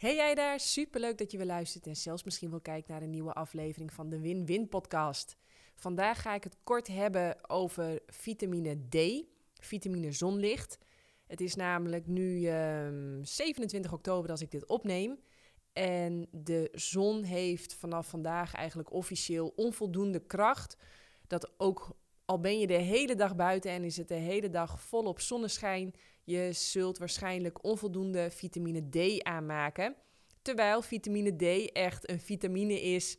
Hey jij daar, superleuk dat je weer luistert en zelfs misschien wel kijkt naar een nieuwe aflevering van de Win-Win podcast. Vandaag ga ik het kort hebben over vitamine D, vitamine zonlicht. Het is namelijk nu 27 ehm, oktober als ik dit opneem. En de zon heeft vanaf vandaag eigenlijk officieel onvoldoende kracht. Dat ook al ben je de hele dag buiten en is het de hele dag volop zonneschijn, je zult waarschijnlijk onvoldoende vitamine D aanmaken. Terwijl vitamine D echt een vitamine is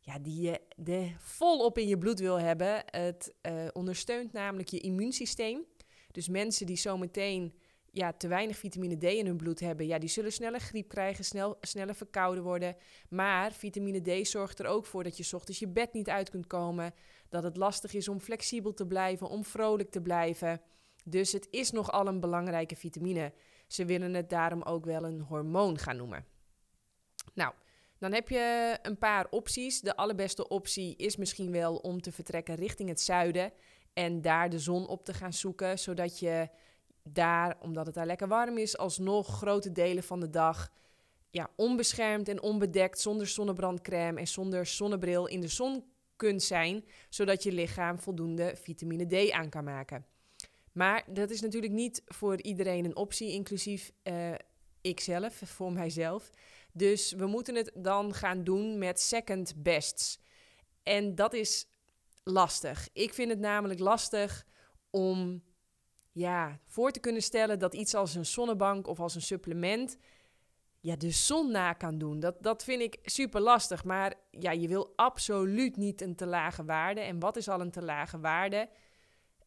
ja, die je de volop in je bloed wil hebben. Het uh, ondersteunt namelijk je immuunsysteem. Dus mensen die zometeen ja, te weinig vitamine D in hun bloed hebben, ja, die zullen sneller griep krijgen, snel, sneller verkouden worden. Maar vitamine D zorgt er ook voor dat je ochtends je bed niet uit kunt komen. Dat het lastig is om flexibel te blijven, om vrolijk te blijven. Dus het is nogal een belangrijke vitamine. Ze willen het daarom ook wel een hormoon gaan noemen. Nou, dan heb je een paar opties. De allerbeste optie is misschien wel om te vertrekken richting het zuiden en daar de zon op te gaan zoeken, zodat je daar, omdat het daar lekker warm is, alsnog grote delen van de dag ja, onbeschermd en onbedekt, zonder zonnebrandcrème en zonder zonnebril in de zon kunt zijn, zodat je lichaam voldoende vitamine D aan kan maken. Maar dat is natuurlijk niet voor iedereen een optie, inclusief uh, ikzelf, voor mijzelf. Dus we moeten het dan gaan doen met second bests. En dat is lastig. Ik vind het namelijk lastig om ja, voor te kunnen stellen dat iets als een zonnebank of als een supplement ja, de zon na kan doen. Dat, dat vind ik super lastig. Maar ja, je wil absoluut niet een te lage waarde. En wat is al een te lage waarde?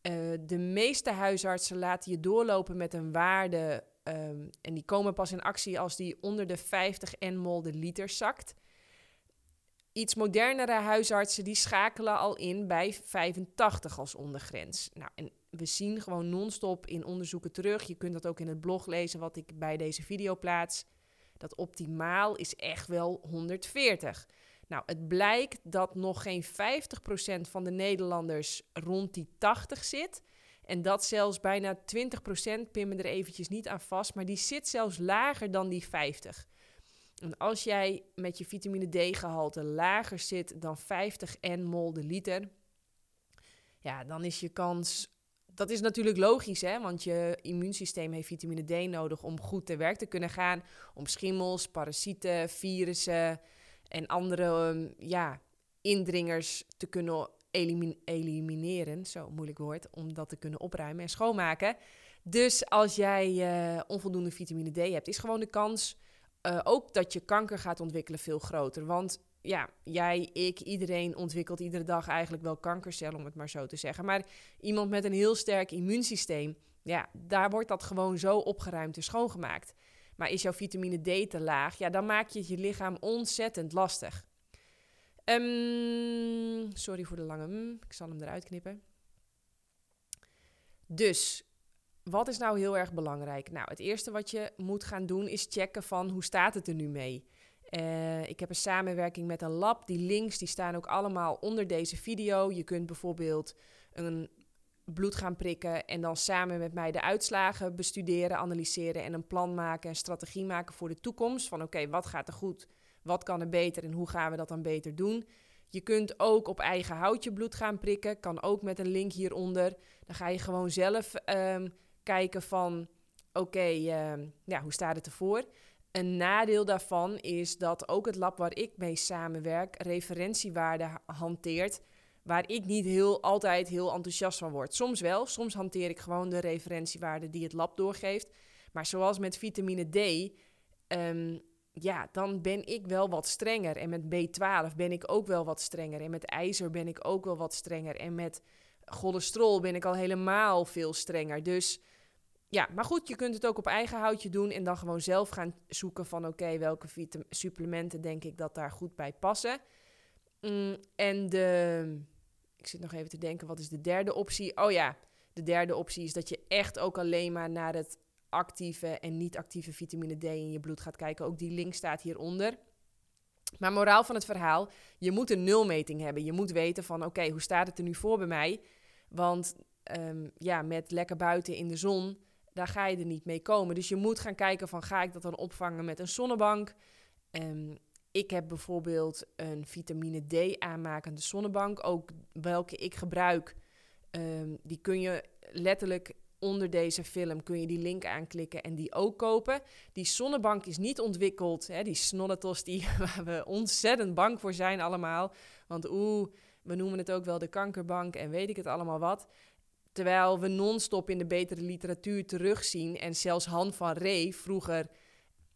Uh, de meeste huisartsen laten je doorlopen met een waarde. Um, en die komen pas in actie als die onder de 50 nmol de liter zakt. Iets modernere huisartsen die schakelen al in bij 85 als ondergrens. Nou, en we zien gewoon non-stop in onderzoeken terug. Je kunt dat ook in het blog lezen wat ik bij deze video plaats. Dat optimaal is echt wel 140. Nou, het blijkt dat nog geen 50% van de Nederlanders rond die 80 zit. En dat zelfs bijna 20%, pin me er eventjes niet aan vast, maar die zit zelfs lager dan die 50. En als jij met je vitamine D-gehalte lager zit dan 50 nmol de liter, ja, dan is je kans. Dat is natuurlijk logisch, hè? want je immuunsysteem heeft vitamine D nodig om goed te werk te kunnen gaan. Om schimmels, parasieten, virussen en andere ehm, ja, indringers te kunnen elimineren. Zo moeilijk woord, om dat te kunnen opruimen en schoonmaken. Dus als jij uh, onvoldoende vitamine D hebt, is gewoon de kans uh, ook dat je kanker gaat ontwikkelen veel groter. Want ja, jij, ik, iedereen ontwikkelt iedere dag eigenlijk wel kankercellen, om het maar zo te zeggen. Maar iemand met een heel sterk immuunsysteem, ja, daar wordt dat gewoon zo opgeruimd en schoongemaakt. Maar is jouw vitamine D te laag, ja, dan maak je je lichaam ontzettend lastig. Um, sorry voor de lange ik zal hem eruit knippen. Dus wat is nou heel erg belangrijk? Nou, het eerste wat je moet gaan doen is checken van hoe staat het er nu mee. Uh, ik heb een samenwerking met een lab. Die links die staan ook allemaal onder deze video. Je kunt bijvoorbeeld een bloed gaan prikken en dan samen met mij de uitslagen bestuderen, analyseren en een plan maken en strategie maken voor de toekomst. Van oké, wat gaat er goed, wat kan er beter en hoe gaan we dat dan beter doen? Je kunt ook op eigen houtje bloed gaan prikken, kan ook met een link hieronder. Dan ga je gewoon zelf um, kijken van, oké, ehm, ja, hoe staat het ervoor? Een nadeel daarvan is dat ook het lab waar ik mee samenwerk referentiewaarden hanteert waar ik niet heel, altijd heel enthousiast van word. Soms wel, soms hanteer ik gewoon de referentiewaarden die het lab doorgeeft. Maar zoals met vitamine D, um, ja, dan ben ik wel wat strenger. En met B12 ben ik ook wel wat strenger. En met ijzer ben ik ook wel wat strenger. En met cholesterol ben ik al helemaal veel strenger. Dus ja, maar goed, je kunt het ook op eigen houtje doen en dan gewoon zelf gaan zoeken van oké, welke supplementen denk ik dat daar goed bij passen. Mm, en de, ik zit nog even te denken, wat is de derde optie? Oh ja, de derde optie is dat je echt ook alleen maar naar het actieve en niet-actieve vitamine D in je bloed gaat kijken. Ook die link staat hieronder. Maar moraal van het verhaal, je moet een nulmeting hebben. Je moet weten van oké, hoe staat het er nu voor bij mij? Want um, ja, met lekker buiten in de zon daar ga je er niet mee komen. Dus je moet gaan kijken van ga ik dat dan opvangen met een zonnebank? Um, ik heb bijvoorbeeld een vitamine D aanmakende zonnebank, ook welke ik gebruik. Um, die kun je letterlijk onder deze film kun je die link aanklikken en die ook kopen. Die zonnebank is niet ontwikkeld, hè, die snolletos die, waar we ontzettend bang voor zijn allemaal. Want oeh, we noemen het ook wel de kankerbank en weet ik het allemaal wat. Terwijl we non-stop in de betere literatuur terugzien en zelfs Han van Ree, vroeger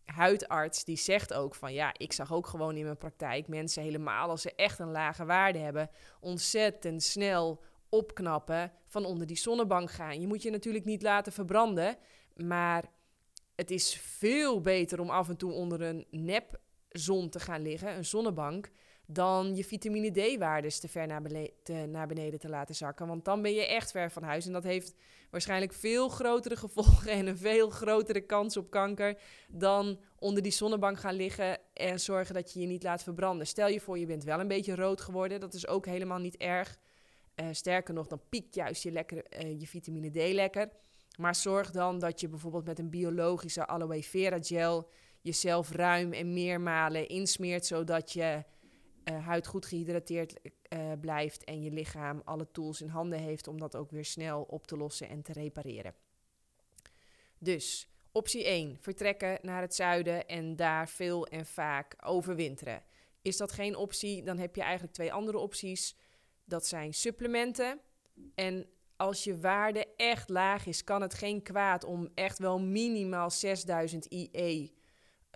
huidarts, die zegt ook van ja, ik zag ook gewoon in mijn praktijk mensen helemaal als ze echt een lage waarde hebben, ontzettend snel opknappen, van onder die zonnebank gaan. Je moet je natuurlijk niet laten verbranden, maar het is veel beter om af en toe onder een nepzon te gaan liggen, een zonnebank, dan je vitamine D-waardes te ver naar, naar, beneden te laten zakken. Want dan ben je echt ver van huis. En dat heeft waarschijnlijk veel grotere gevolgen en een veel grotere kans op kanker dan onder die zonnebank gaan liggen en zorgen dat je je niet laat verbranden. Stel je voor, je bent wel een beetje rood geworden. Dat is ook helemaal niet erg. Uh, sterker nog, dan piekt juist je, lekker, uh, je vitamine D lekker. Maar zorg dan dat je bijvoorbeeld met een biologische aloe vera gel jezelf ruim en meermalen insmeert, zodat je uh, huid goed gehydrateerd blijft en je lichaam alle tools in handen heeft om dat ook weer snel op te lossen en te repareren. Dus optie 1, vertrekken naar het zuiden en daar veel en vaak overwinteren. Is dat geen optie, dan heb je eigenlijk twee andere opties. Dat zijn supplementen. En als je waarde echt laag is, kan het geen kwaad om echt wel minimaal 6000 IE,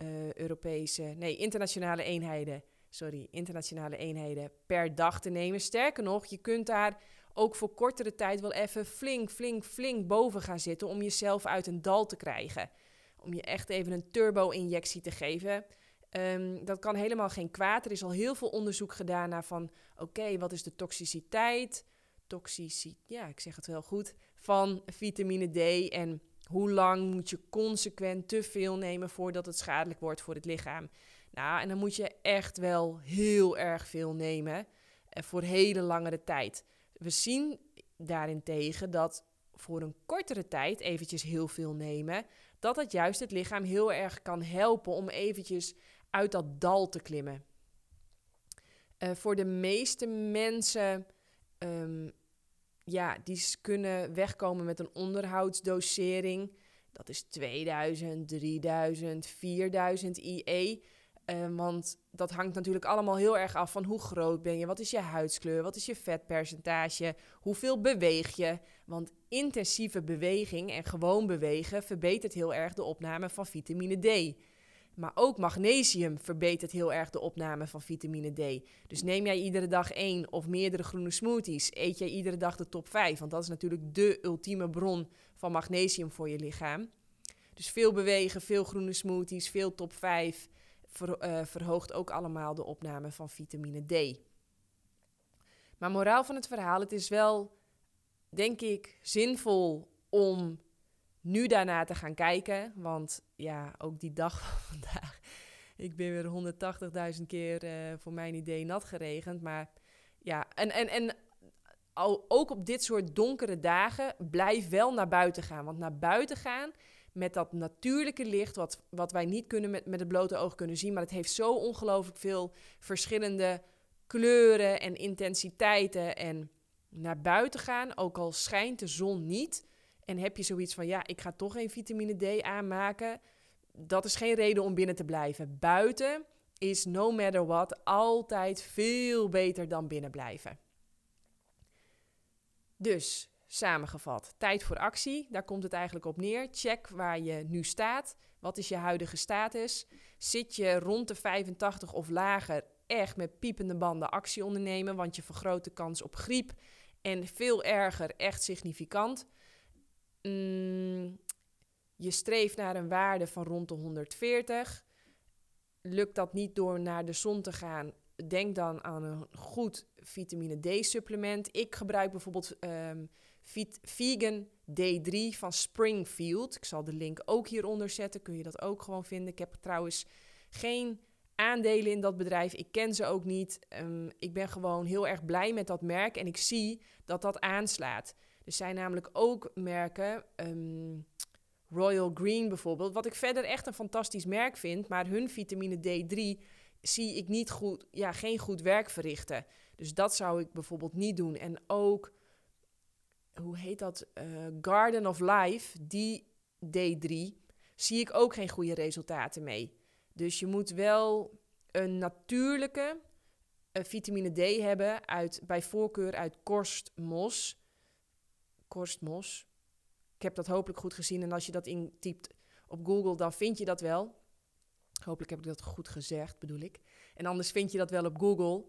uh, Europese, nee, internationale eenheden, sorry, internationale eenheden per dag te nemen. Sterker nog, je kunt daar ook voor kortere tijd wel even flink, flink, flink boven gaan zitten om jezelf uit een dal te krijgen. Om je echt even een turbo-injectie te geven. Um, dat kan helemaal geen kwaad. Er is al heel veel onderzoek gedaan naar van... oké, wat is de toxiciteit? Toxiciteit, ja, ik zeg het wel goed. Van vitamine D en hoe lang moet je consequent te veel nemen... voordat het schadelijk wordt voor het lichaam? Nou, en dan moet je echt wel heel erg veel nemen... Uh, voor hele langere tijd. We zien daarentegen dat voor een kortere tijd eventjes heel veel nemen... dat het juist het lichaam heel erg kan helpen om eventjes uit dat dal te klimmen. Uh, voor de meeste mensen, um, ja, die kunnen wegkomen met een onderhoudsdosering. Dat is 2000, 3000, 4000 IE. Uh, want dat hangt natuurlijk allemaal heel erg af van hoe groot ben je, wat is je huidskleur, wat is je vetpercentage, hoeveel beweeg je. Want intensieve beweging en gewoon bewegen verbetert heel erg de opname van vitamine D. Maar ook magnesium verbetert heel erg de opname van vitamine D. Dus neem jij iedere dag één of meerdere groene smoothies, eet jij iedere dag de top 5, want dat is natuurlijk de ultieme bron van magnesium voor je lichaam. Dus veel bewegen, veel groene smoothies, veel top 5 uh, verhoogt ook allemaal de opname van vitamine D. Maar moraal van het verhaal, het is wel, denk ik, zinvol om nu daarna te gaan kijken. Want ja, ook die dag van vandaag. Ik ben weer 180.000 keer uh, voor mijn idee nat geregend. Maar ja, en, en, en ook op dit soort donkere dagen blijf wel naar buiten gaan. Want naar buiten gaan met dat natuurlijke licht, wat, wat wij niet kunnen met, met het blote oog kunnen zien. Maar het heeft zo ongelooflijk veel verschillende kleuren en intensiteiten. En naar buiten gaan, ook al schijnt de zon niet en heb je zoiets van, ja, ik ga toch geen vitamine D aanmaken. Dat is geen reden om binnen te blijven. Buiten is no matter what altijd veel beter dan binnen blijven. Dus, samengevat, tijd voor actie. Daar komt het eigenlijk op neer. Check waar je nu staat. Wat is je huidige status? Zit je rond de 85 of lager echt met piepende banden actie ondernemen, want je vergroot de kans op griep en veel erger echt significant. Mm, je streeft naar een waarde van rond de 140. Lukt dat niet door naar de zon te gaan? Denk dan aan een goed vitamine D-supplement. Ik gebruik bijvoorbeeld um, Vegan D3 van Springfield. Ik zal de link ook hieronder zetten. Kun je dat ook gewoon vinden. Ik heb trouwens geen aandelen in dat bedrijf. Ik ken ze ook niet. Um, ik ben gewoon heel erg blij met dat merk en ik zie dat dat aanslaat. Er zijn namelijk ook merken, um, Royal Green bijvoorbeeld, wat ik verder echt een fantastisch merk vind, maar hun vitamine D3 zie ik niet goed, ja, geen goed werk verrichten. Dus dat zou ik bijvoorbeeld niet doen. En ook, hoe heet dat? Uh, Garden of Life, die D3, zie ik ook geen goede resultaten mee. Dus je moet wel een natuurlijke uh, vitamine D hebben, uit, bij voorkeur uit korstmos. Korstmos. Ik heb dat hopelijk goed gezien. En als je dat intypt op Google, dan vind je dat wel. Hopelijk heb ik dat goed gezegd, bedoel ik. En anders vind je dat wel op Google.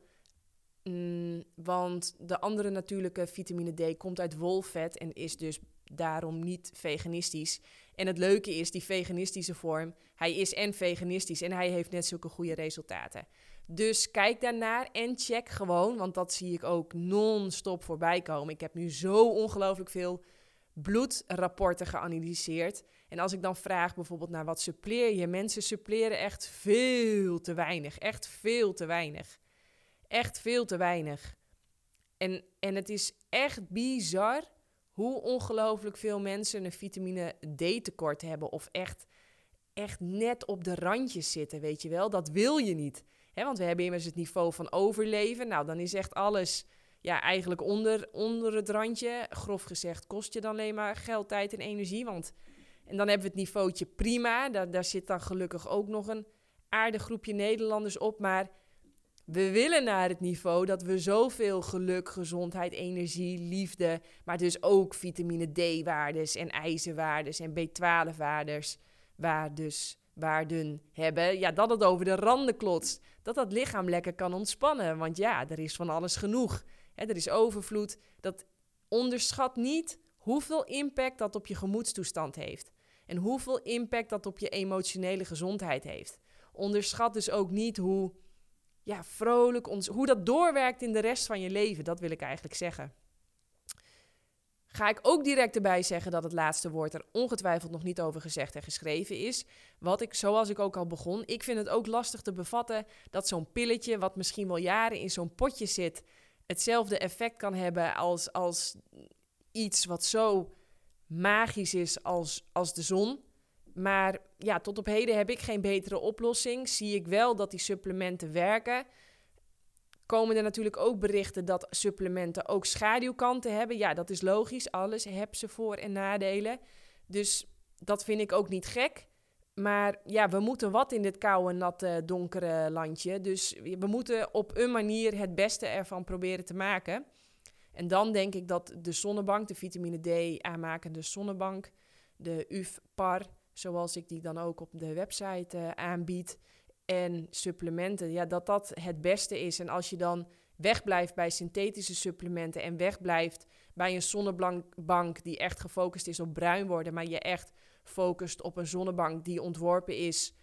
Mm, want de andere natuurlijke vitamine D komt uit wolvet en is dus daarom niet veganistisch. En het leuke is, die veganistische vorm, hij is en veganistisch en hij heeft net zulke goede resultaten. Dus kijk daarnaar en check gewoon, want dat zie ik ook non-stop voorbij komen. Ik heb nu zo ongelooflijk veel bloedrapporten geanalyseerd. En als ik dan vraag bijvoorbeeld naar wat suppleer je, mensen suppleren echt veel te weinig. Echt veel te weinig. Echt veel te weinig. En, en het is echt bizar hoe ongelooflijk veel mensen een vitamine D tekort hebben. Of echt, echt net op de randjes zitten, weet je wel. Dat wil je niet. He, want we hebben immers het niveau van overleven. Nou, dan is echt alles ja, eigenlijk onder, onder het randje. Grof gezegd kost je dan alleen maar geld, tijd en energie. Want, en dan hebben we het niveautje prima. Daar, daar zit dan gelukkig ook nog een aardig groepje Nederlanders op. Maar we willen naar het niveau dat we zoveel geluk, gezondheid, energie, liefde... maar dus ook vitamine D-waardes en ijzerwaardes en B12-waardes... waar dus waarden hebben, ja, dat het over de randen klotst. Dat dat lichaam lekker kan ontspannen. Want ja, er is van alles genoeg. Er is overvloed. Dat onderschat niet hoeveel impact dat op je gemoedstoestand heeft. En hoeveel impact dat op je emotionele gezondheid heeft. Onderschat dus ook niet hoe ja, vrolijk, ons, hoe dat doorwerkt in de rest van je leven. Dat wil ik eigenlijk zeggen. Ga ik ook direct erbij zeggen dat het laatste woord er ongetwijfeld nog niet over gezegd en geschreven is. Wat ik, zoals ik ook al begon, ik vind het ook lastig te bevatten dat zo'n pilletje, wat misschien wel jaren in zo'n potje zit, hetzelfde effect kan hebben als, als iets wat zo magisch is als, als de zon. Maar ja, tot op heden heb ik geen betere oplossing. Zie ik wel dat die supplementen werken. Komen er natuurlijk ook berichten dat supplementen ook schaduwkanten hebben. Ja, dat is logisch. Alles heeft ze voor- en nadelen. Dus dat vind ik ook niet gek. Maar ja, we moeten wat in dit koude, natte, donkere landje. Dus we moeten op een manier het beste ervan proberen te maken. En dan denk ik dat de zonnebank, de vitamine D aanmakende zonnebank, de UV-PAR, zoals ik die dan ook op de website uh, aanbied, en supplementen, ja, dat dat het beste is. En als je dan wegblijft bij synthetische supplementen en wegblijft bij een zonnebank die echt gefocust is op bruin worden, maar je echt focust op een zonnebank die ontworpen is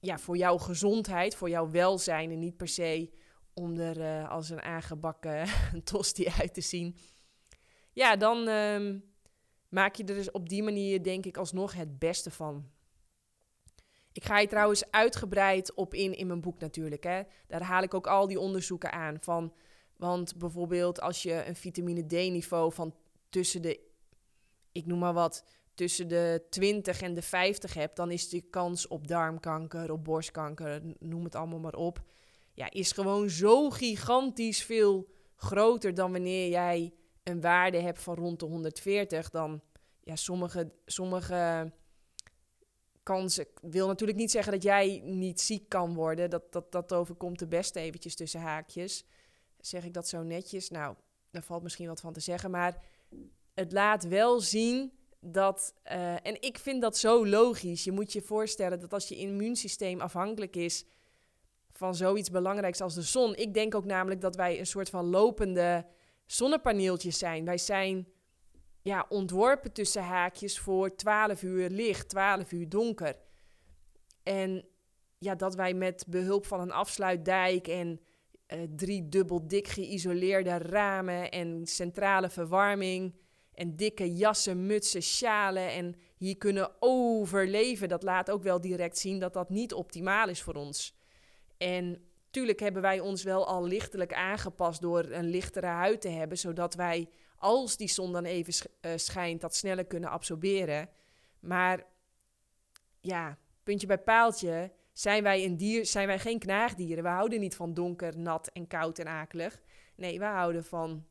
ja, voor jouw gezondheid, voor jouw welzijn en niet per se om er uh, als een aangebakken tosti uit te zien. Ja, dan uh, maak je er dus op die manier denk ik alsnog het beste van. Ik ga je trouwens uitgebreid op in in mijn boek natuurlijk. Hè. Daar haal ik ook al die onderzoeken aan. Van, want bijvoorbeeld als je een vitamine D-niveau van tussen de, ik noem maar wat, tussen de 20 en de 50 hebt, dan is de kans op darmkanker, op borstkanker, noem het allemaal maar op, ja, is gewoon zo gigantisch veel groter dan wanneer jij een waarde hebt van rond de 140. Dan, ja, sommige, sommige kansen wil natuurlijk niet zeggen dat jij niet ziek kan worden. Dat, dat, dat overkomt de beste eventjes tussen haakjes. Zeg ik dat zo netjes? Nou, daar valt misschien wat van te zeggen, maar het laat wel zien dat, uh, en ik vind dat zo logisch. Je moet je voorstellen dat als je immuunsysteem afhankelijk is van zoiets belangrijks als de zon. Ik denk ook namelijk dat wij een soort van lopende zonnepaneeltjes zijn. Wij zijn ja, ontworpen tussen haakjes voor 12 uur licht, 12 uur donker. En ja, dat wij met behulp van een afsluitdijk en uh, drie dubbel dik geïsoleerde ramen en centrale verwarming en dikke jassen, mutsen, sjalen en hier kunnen overleven. Dat laat ook wel direct zien dat dat niet optimaal is voor ons. En tuurlijk hebben wij ons wel al lichtelijk aangepast door een lichtere huid te hebben, zodat wij, als die zon dan even uh, schijnt, dat sneller kunnen absorberen. Maar ja, puntje bij paaltje, zijn wij een dier, zijn wij geen knaagdieren. We houden niet van donker, nat en koud en akelig. Nee, we houden van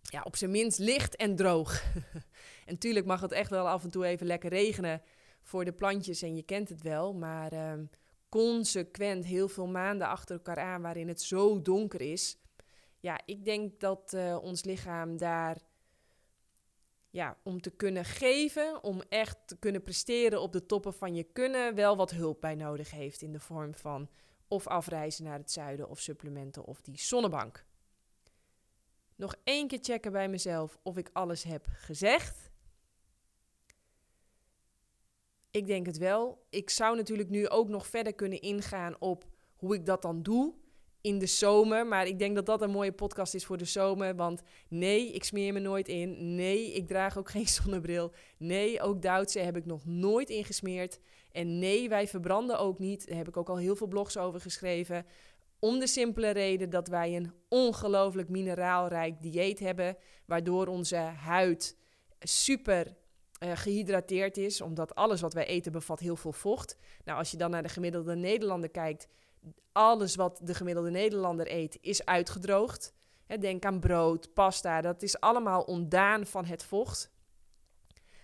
ja, op zijn minst licht en droog. en natuurlijk mag het echt wel af en toe even lekker regenen voor de plantjes en je kent het wel, maar ehm, consequent heel veel maanden achter elkaar aan waarin het zo donker is. Ja, ik denk dat uh, ons lichaam daar ja, om te kunnen geven, om echt te kunnen presteren op de toppen van je kunnen, wel wat hulp bij nodig heeft in de vorm van of afreizen naar het zuiden of supplementen of die zonnebank. Nog één keer checken bij mezelf of ik alles heb gezegd. Ik denk het wel. Ik zou natuurlijk nu ook nog verder kunnen ingaan op hoe ik dat dan doe in de zomer. Maar ik denk dat dat een mooie podcast is voor de zomer. Want nee, ik smeer me nooit in. Nee, ik draag ook geen zonnebril. Nee, ook Duitse heb ik nog nooit ingesmeerd. En nee, wij verbranden ook niet. Daar heb ik ook al heel veel blogs over geschreven. Om de simpele reden dat wij een ongelooflijk mineraalrijk dieet hebben. Waardoor onze huid super uh, gehydrateerd is. Omdat alles wat wij eten bevat heel veel vocht. Nou, als je dan naar de gemiddelde Nederlander kijkt alles wat de gemiddelde Nederlander eet is uitgedroogd. denk aan brood, pasta, dat is allemaal ontdaan van het vocht.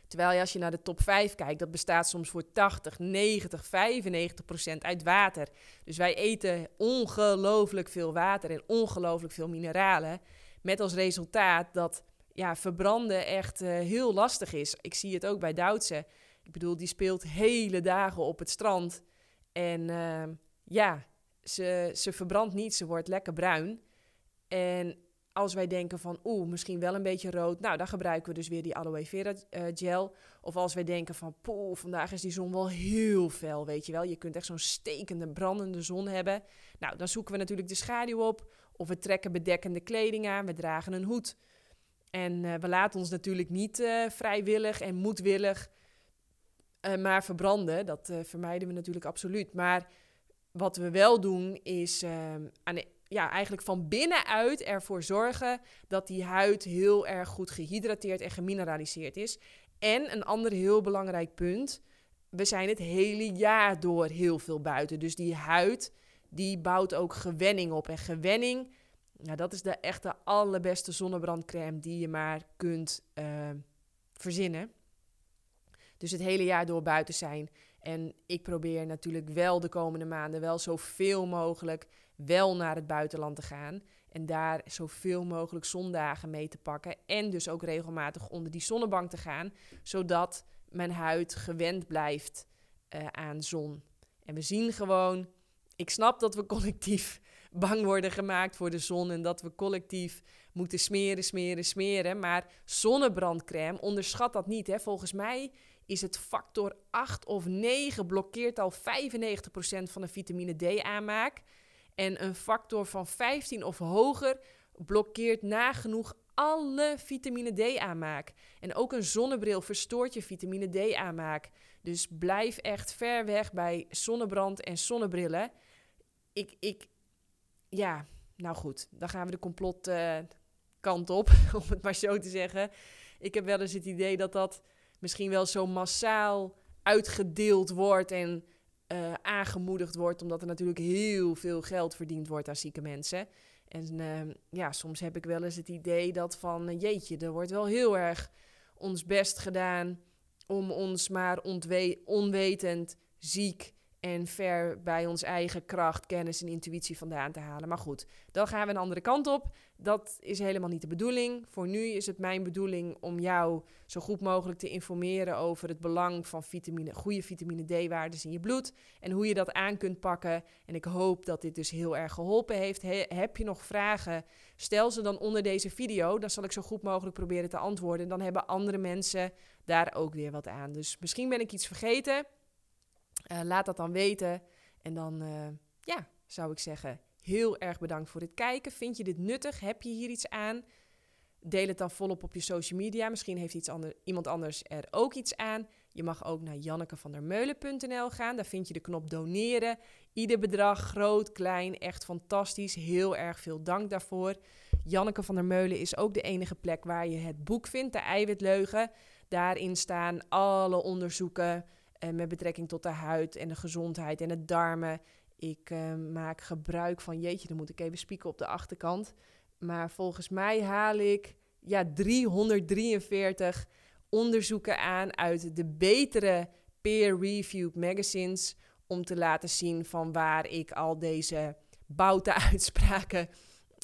Terwijl als je naar de top 5 kijkt, dat bestaat soms voor 80, 90, 95 procent uit water. Dus wij eten ongelooflijk veel water en ongelooflijk veel mineralen. Met als resultaat dat ja, verbranden echt uh, heel lastig is. Ik zie het ook bij Duitse. Ik bedoel, die speelt hele dagen op het strand. En uh, ja, ze, ze verbrandt niet, ze wordt lekker bruin. En als wij denken van, oeh, misschien wel een beetje rood, nou, dan gebruiken we dus weer die aloe vera uh, gel. Of als wij denken van, poeh, vandaag is die zon wel heel fel, weet je wel. Je kunt echt zo'n stekende, brandende zon hebben. Nou, dan zoeken we natuurlijk de schaduw op. Of we trekken bedekkende kleding aan, we dragen een hoed. En uh, we laten ons natuurlijk niet uh, vrijwillig en moedwillig maar verbranden. Dat vermijden we natuurlijk absoluut. Maar wat we wel doen is uh, aan ja, eigenlijk van binnenuit ervoor zorgen dat die huid heel erg goed gehydrateerd en gemineraliseerd is. En een ander heel belangrijk punt, we zijn het hele jaar door heel veel buiten. Dus die huid, die bouwt ook gewenning op. En gewenning, nou, dat is de echte allerbeste zonnebrandcrème die je maar kunt uh, verzinnen. Dus het hele jaar door buiten zijn en ik probeer natuurlijk wel de komende maanden wel zoveel mogelijk wel naar het buitenland te gaan. En daar zoveel mogelijk zondagen mee te pakken. En dus ook regelmatig onder die zonnebank te gaan. Zodat mijn huid gewend blijft uh, aan zon. En we zien gewoon. Ik snap dat we collectief bang worden gemaakt voor de zon. En dat we collectief moeten smeren, smeren, smeren. Maar zonnebrandcrème, onderschat dat niet. Hè. Volgens mij is het factor 8 of 9 blokkeert al 95% van de vitamine D aanmaak. En een factor van 15 of hoger blokkeert nagenoeg alle vitamine D aanmaak. En ook een zonnebril verstoort je vitamine D aanmaak. Dus blijf echt ver weg bij zonnebrand en zonnebrillen. Ik, ik, ja, nou goed, dan gaan we de complot kant op, om het maar zo te zeggen. Ik heb wel eens het idee dat dat misschien wel zo massaal uitgedeeld wordt en uh, aangemoedigd wordt, omdat er natuurlijk heel veel geld verdiend wordt aan zieke mensen. En uh, ja, soms heb ik wel eens het idee dat van, uh, jeetje, er wordt wel heel erg ons best gedaan om ons maar onwetend, ziek en ver bij ons eigen kracht, kennis en intuïtie vandaan te halen. Maar goed, dan gaan we een andere kant op. Dat is helemaal niet de bedoeling. Voor nu is het mijn bedoeling om jou zo goed mogelijk te informeren over het belang van vitamine, goede vitamine D-waarden in je bloed en hoe je dat aan kunt pakken. En ik hoop dat dit dus heel erg geholpen heeft. heb je nog vragen? Stel ze dan onder deze video. Dan zal ik zo goed mogelijk proberen te antwoorden. En dan hebben andere mensen daar ook weer wat aan. Dus misschien ben ik iets vergeten. Uh, laat dat dan weten. En dan, uh, ja, zou ik zeggen, heel erg bedankt voor het kijken. Vind je dit nuttig? Heb je hier iets aan? Deel het dan volop op je social media. Misschien heeft iets ander, iemand anders er ook iets aan. Je mag ook naar jannekevandermeulen.nl gaan. Daar vind je de knop doneren. Ieder bedrag, groot, klein, echt fantastisch. Heel erg veel dank daarvoor. Janneke van der Meulen is ook de enige plek waar je het boek vindt, de eiwitleugen. Daarin staan alle onderzoeken uh, met betrekking tot de huid en de gezondheid en het darmen. Ik uh, maak gebruik van, jeetje, dan moet ik even spieken op de achterkant. Maar volgens mij haal ik ja, 343 onderzoeken aan uit de betere peer-reviewed magazines om te laten zien van waar ik al deze bouten uitspraken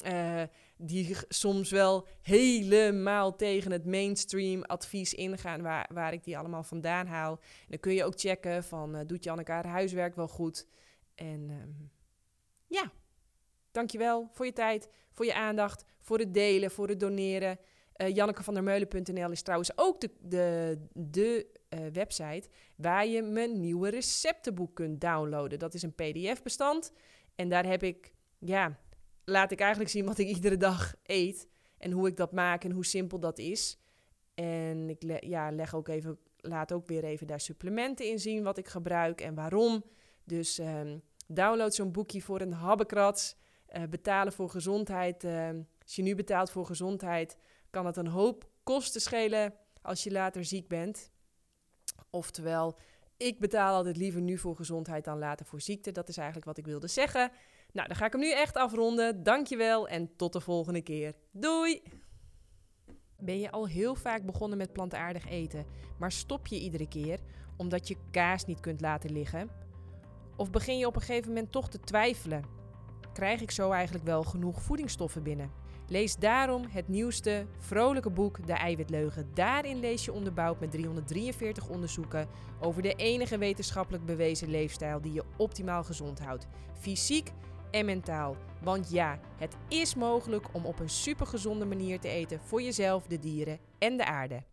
uh, die soms wel helemaal tegen het mainstream advies ingaan, waar, waar ik die allemaal vandaan haal. En dan kun je ook checken van, uh, doet Janneke haar huiswerk wel goed? En um, ja, dankjewel voor je tijd, voor je aandacht, voor het delen, voor het doneren. Uh, Jannekevandermeulen.nl is trouwens ook de, de, de uh, website waar je mijn nieuwe receptenboek kunt downloaden. Dat is een pdf-bestand en daar heb ik, ja, laat ik eigenlijk zien wat ik iedere dag eet en hoe ik dat maak en hoe simpel dat is. En ik ja, leg ook even, laat ook weer even daar supplementen in zien wat ik gebruik en waarom. Dus um, download zo'n boekje voor een habbekrats. Uh, betalen voor gezondheid. Uh, als je nu betaalt voor gezondheid, kan het een hoop kosten schelen als je later ziek bent. Oftewel, ik betaal altijd liever nu voor gezondheid dan later voor ziekte. Dat is eigenlijk wat ik wilde zeggen. Nou, dan ga ik hem nu echt afronden. Dankjewel en tot de volgende keer. Doei! Ben je al heel vaak begonnen met plantaardig eten, maar stop je iedere keer omdat je kaas niet kunt laten liggen? Of begin je op een gegeven moment toch te twijfelen? Krijg ik zo eigenlijk wel genoeg voedingsstoffen binnen? Lees daarom het nieuwste, vrolijke boek De Eiwitleugen. Daarin lees je onderbouwd met 343 onderzoeken over de enige wetenschappelijk bewezen leefstijl die je optimaal gezond houdt. Fysiek en mentaal. Want ja, het is mogelijk om op een supergezonde manier te eten voor jezelf, de dieren en de aarde.